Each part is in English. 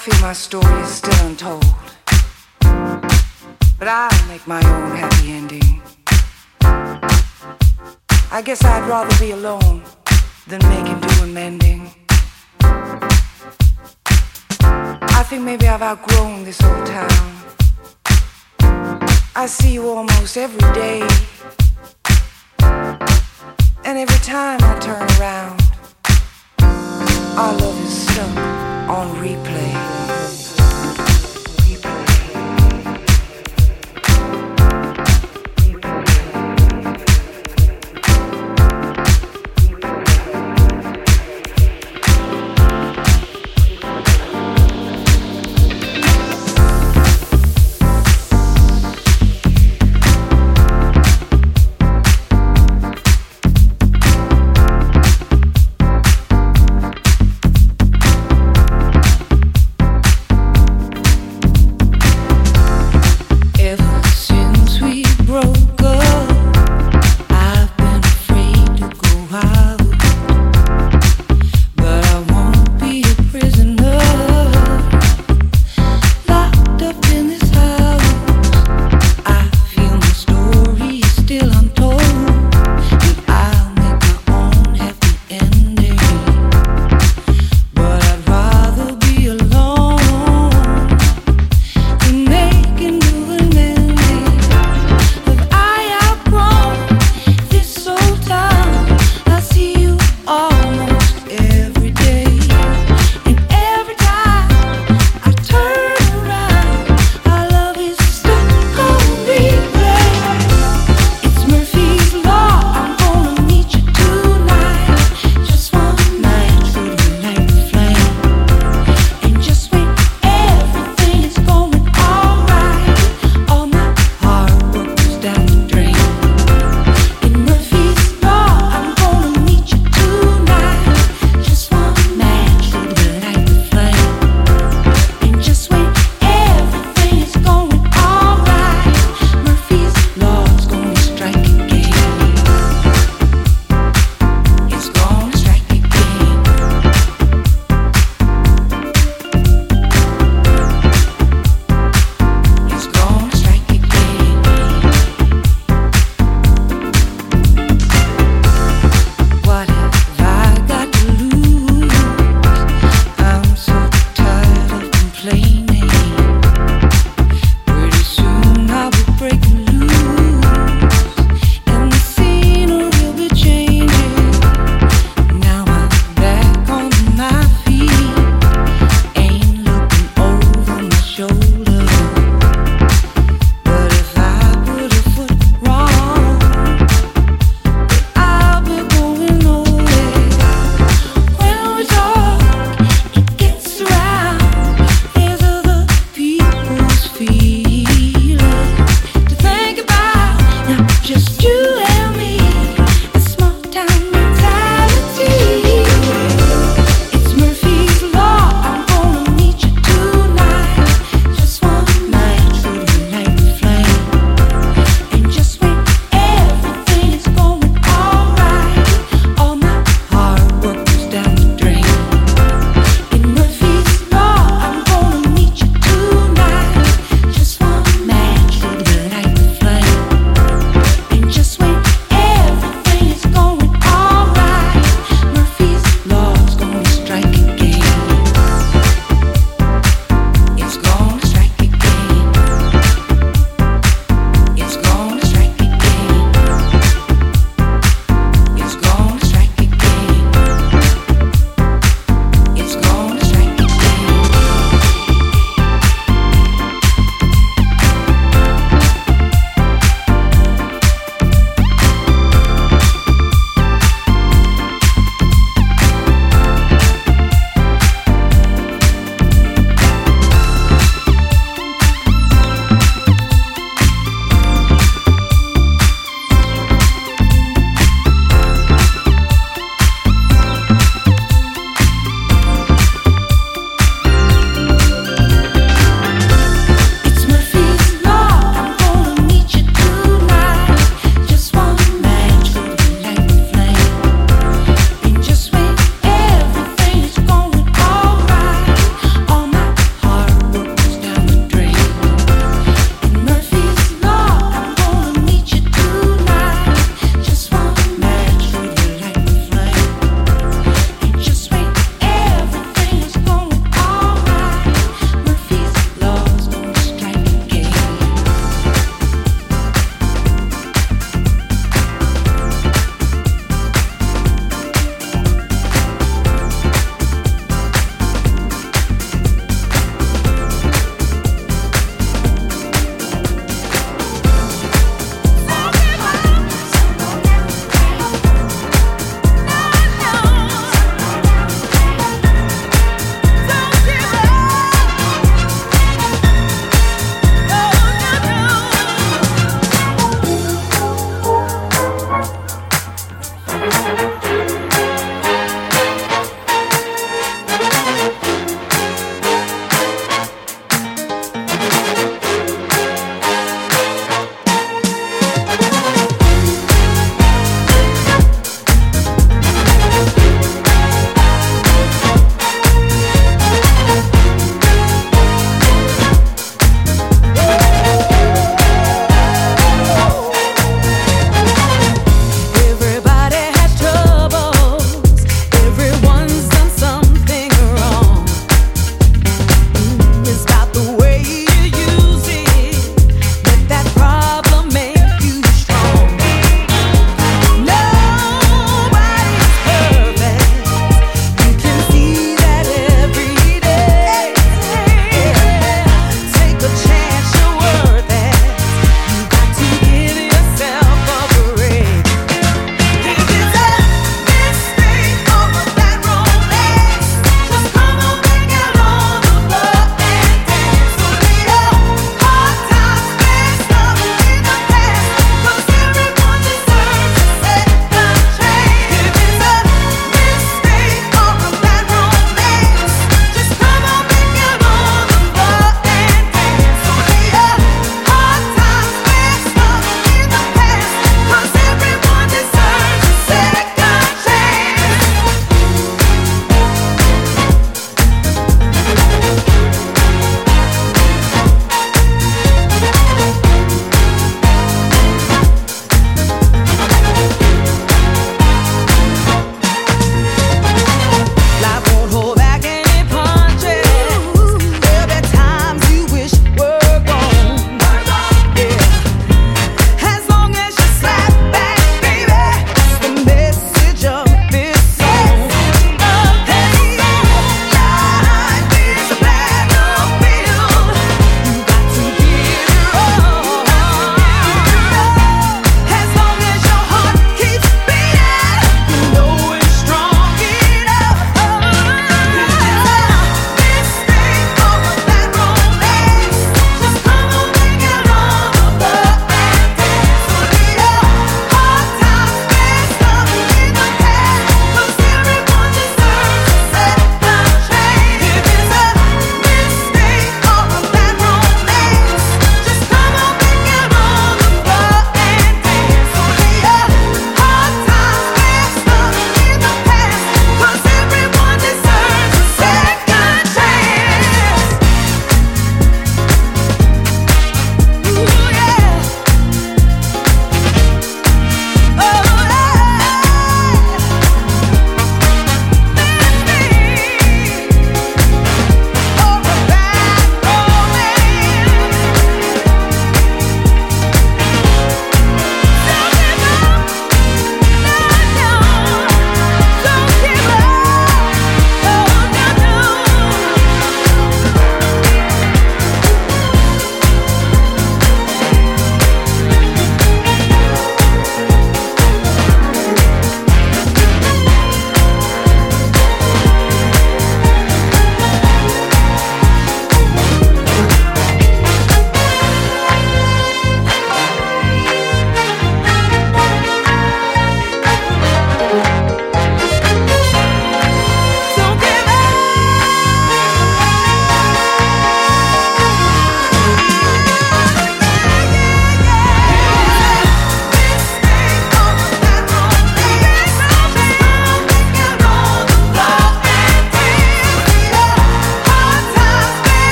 Feel my story is still untold. But I'll make my own happy ending. I guess I'd rather be alone than making do and mending. I think maybe I've outgrown this old town. I see you almost every day. And every time I turn around, our love is stuck on replay.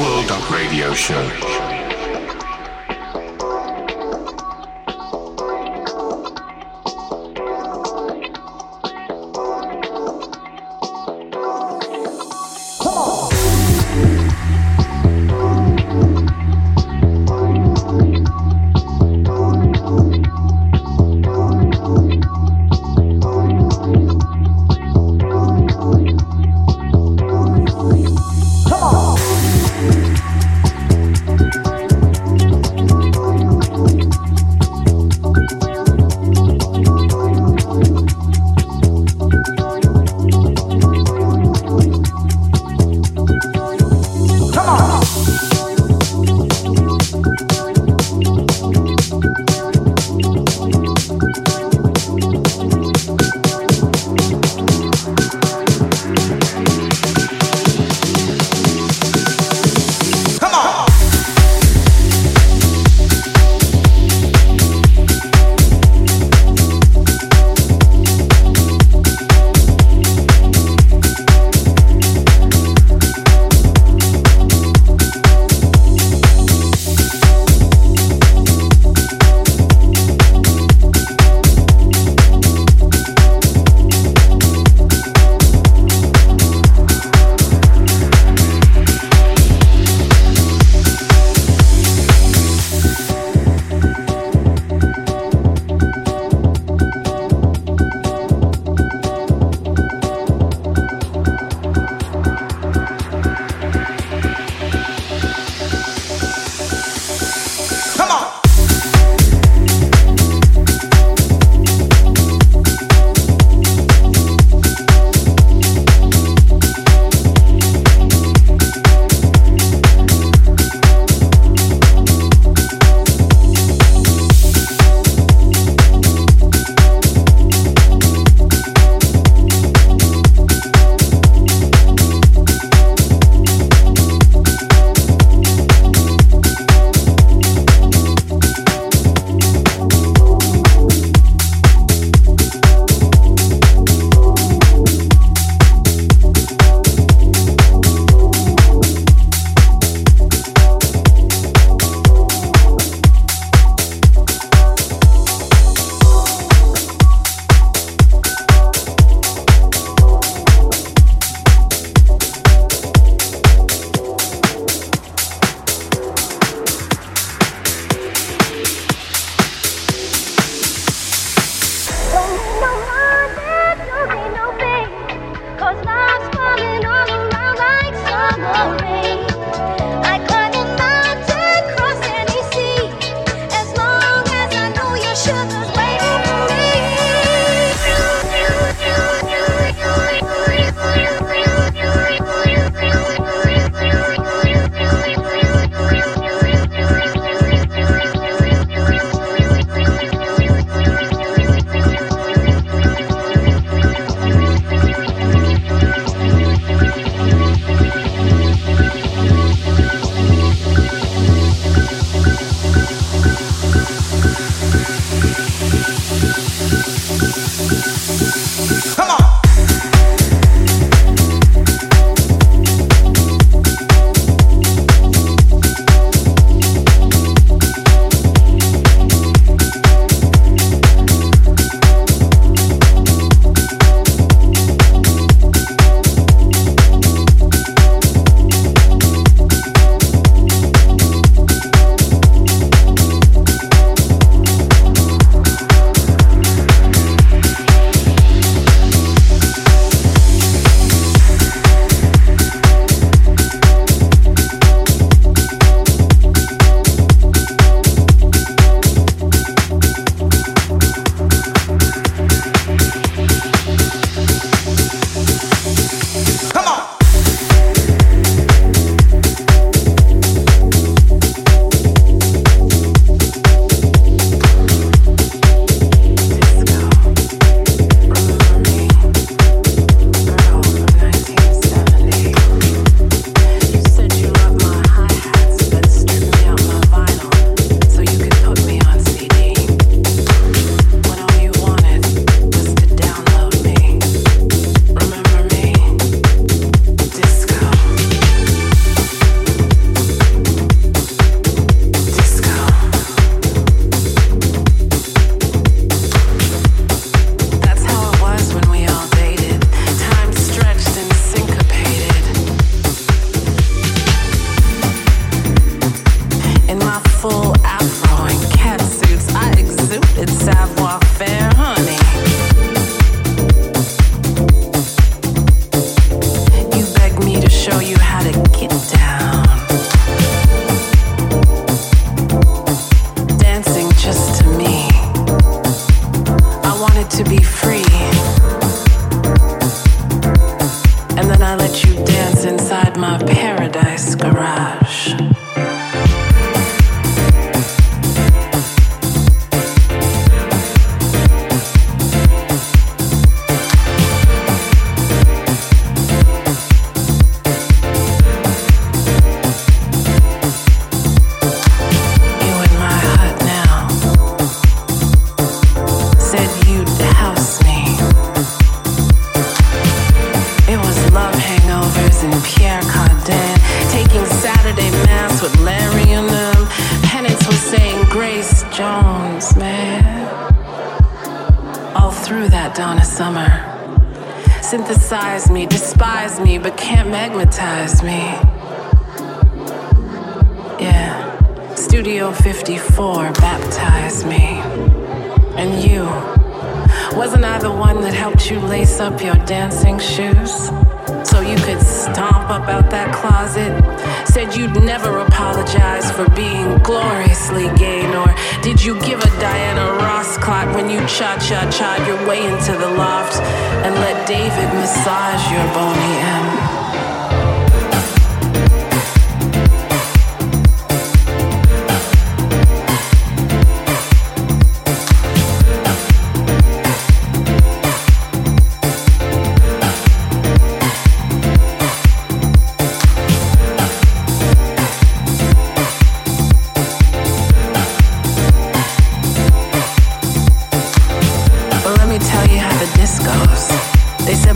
Come on.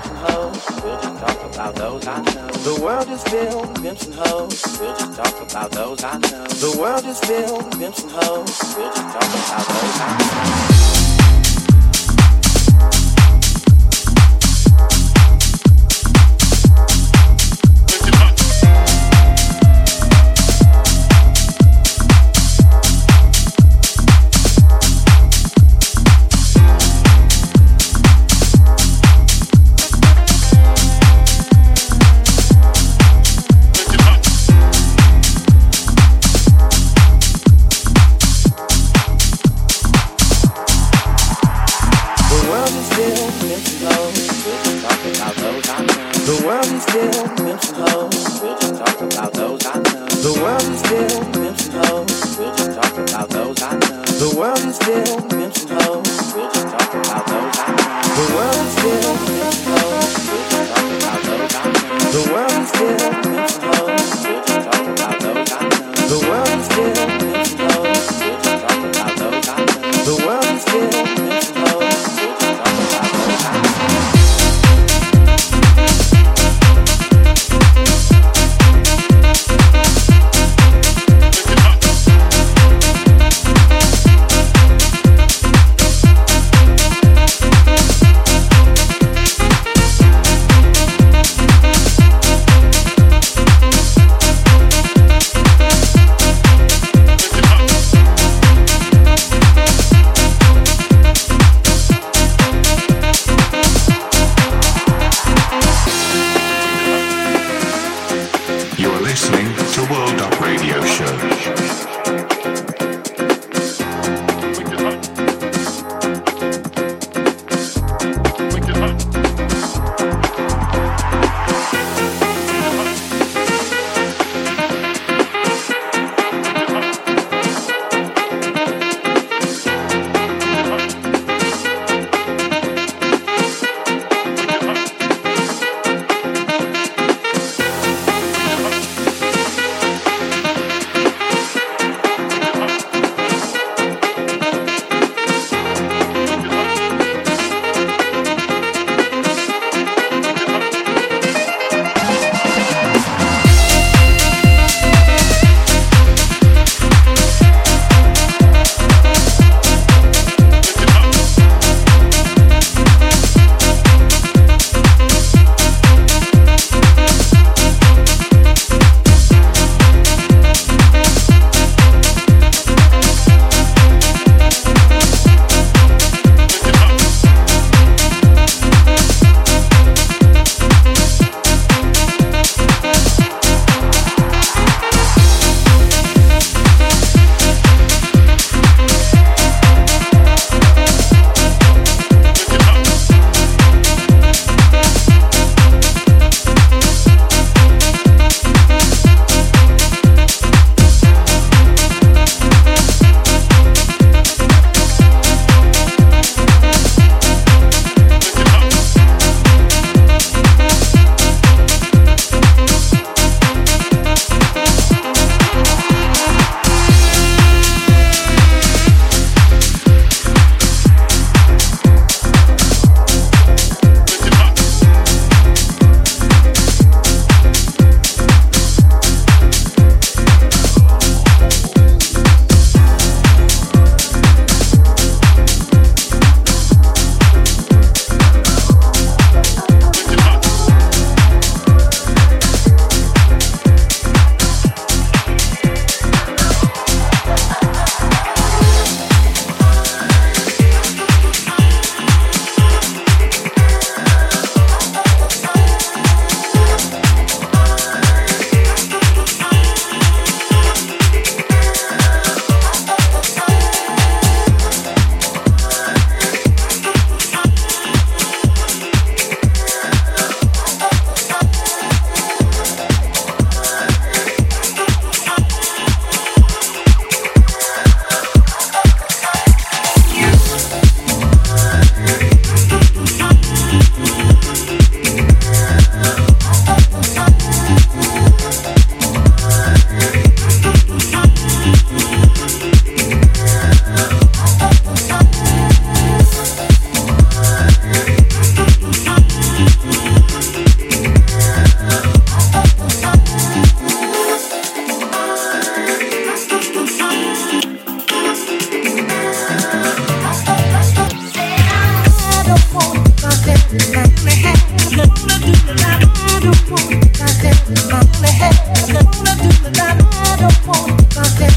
pimps and hoes. We'll just talk about those I know. The world is filled with pimps and hoes. We'll just talk about those I know. The world is filled with pimps and hoes. We'll just talk about those I know.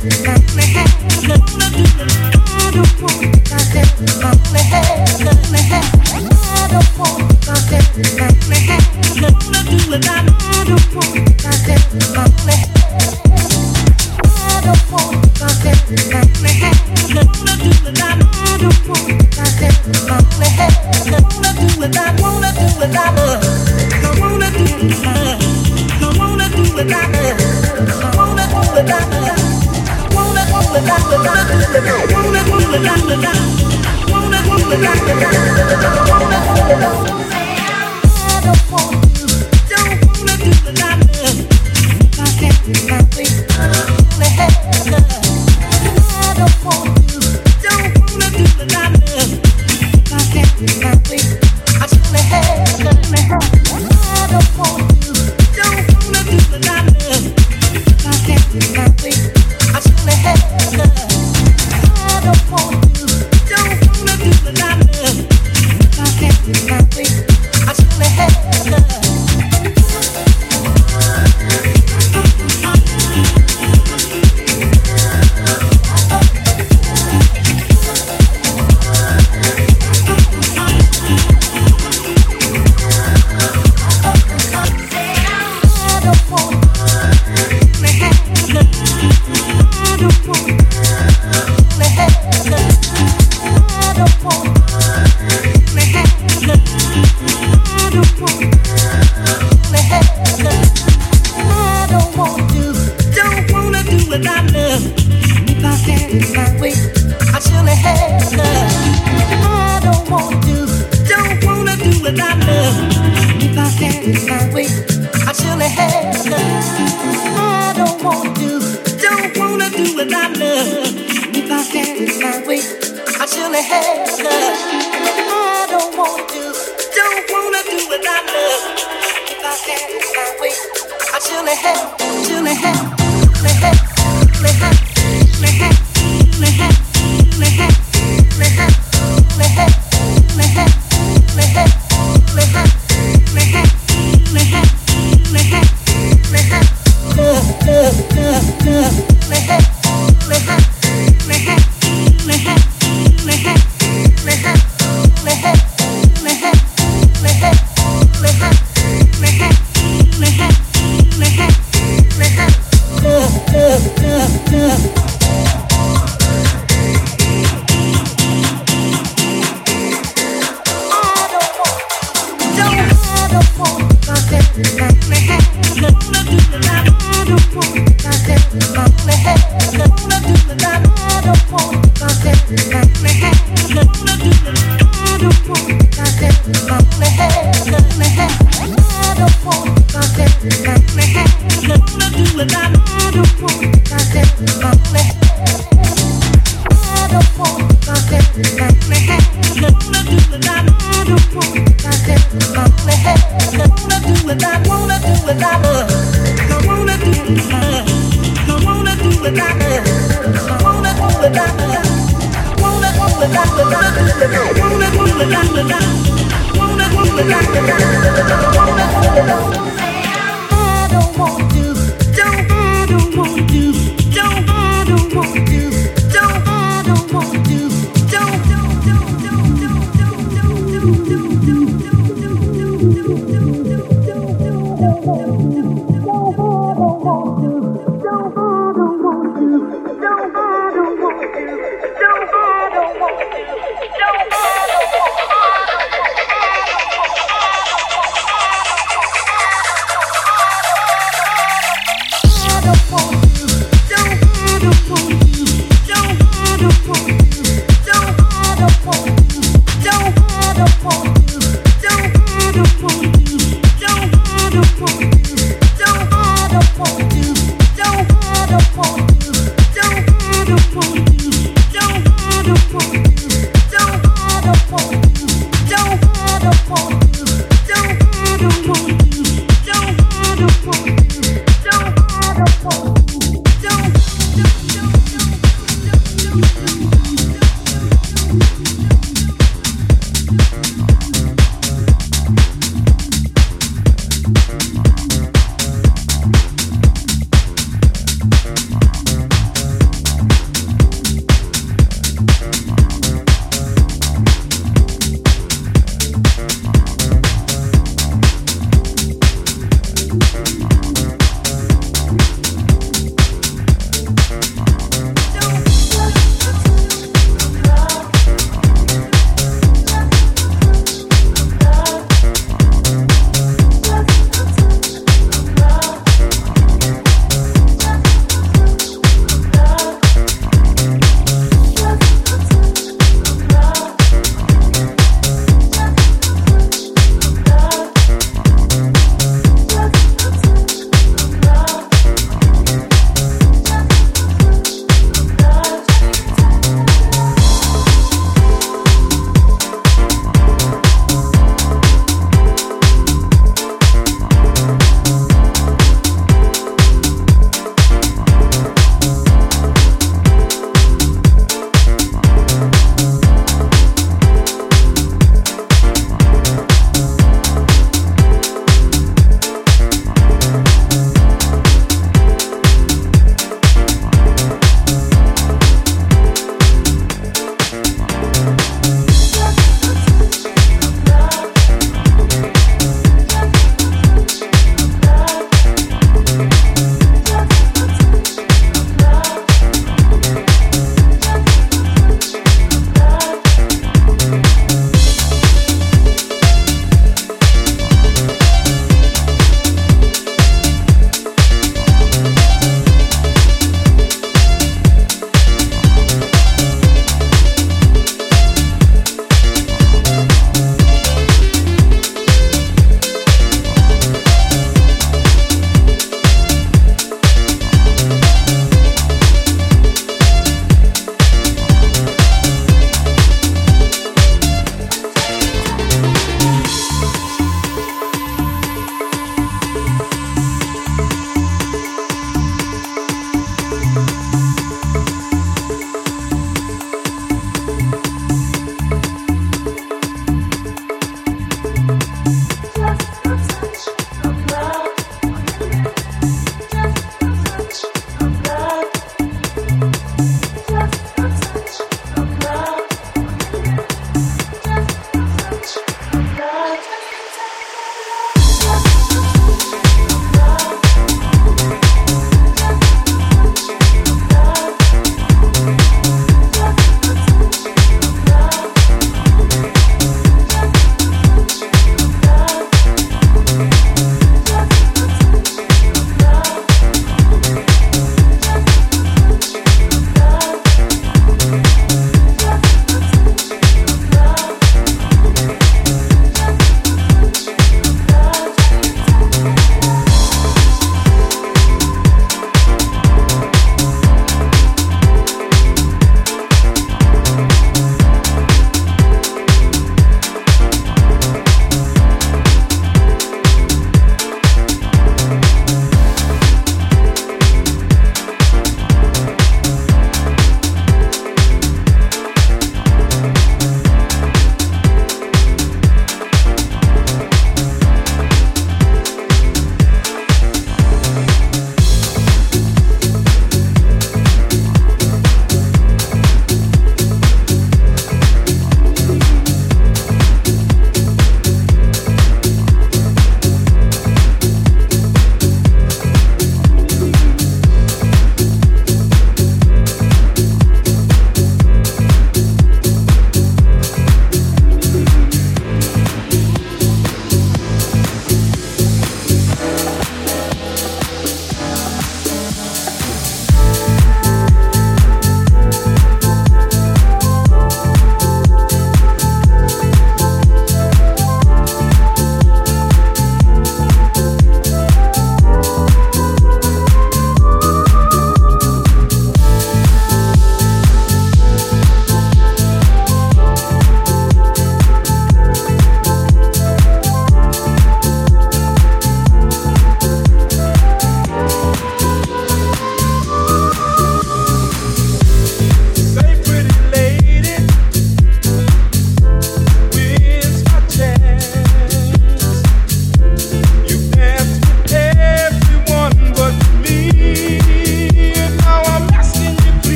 Got me happy. chilling, chilling,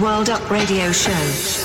World Up Radio Show.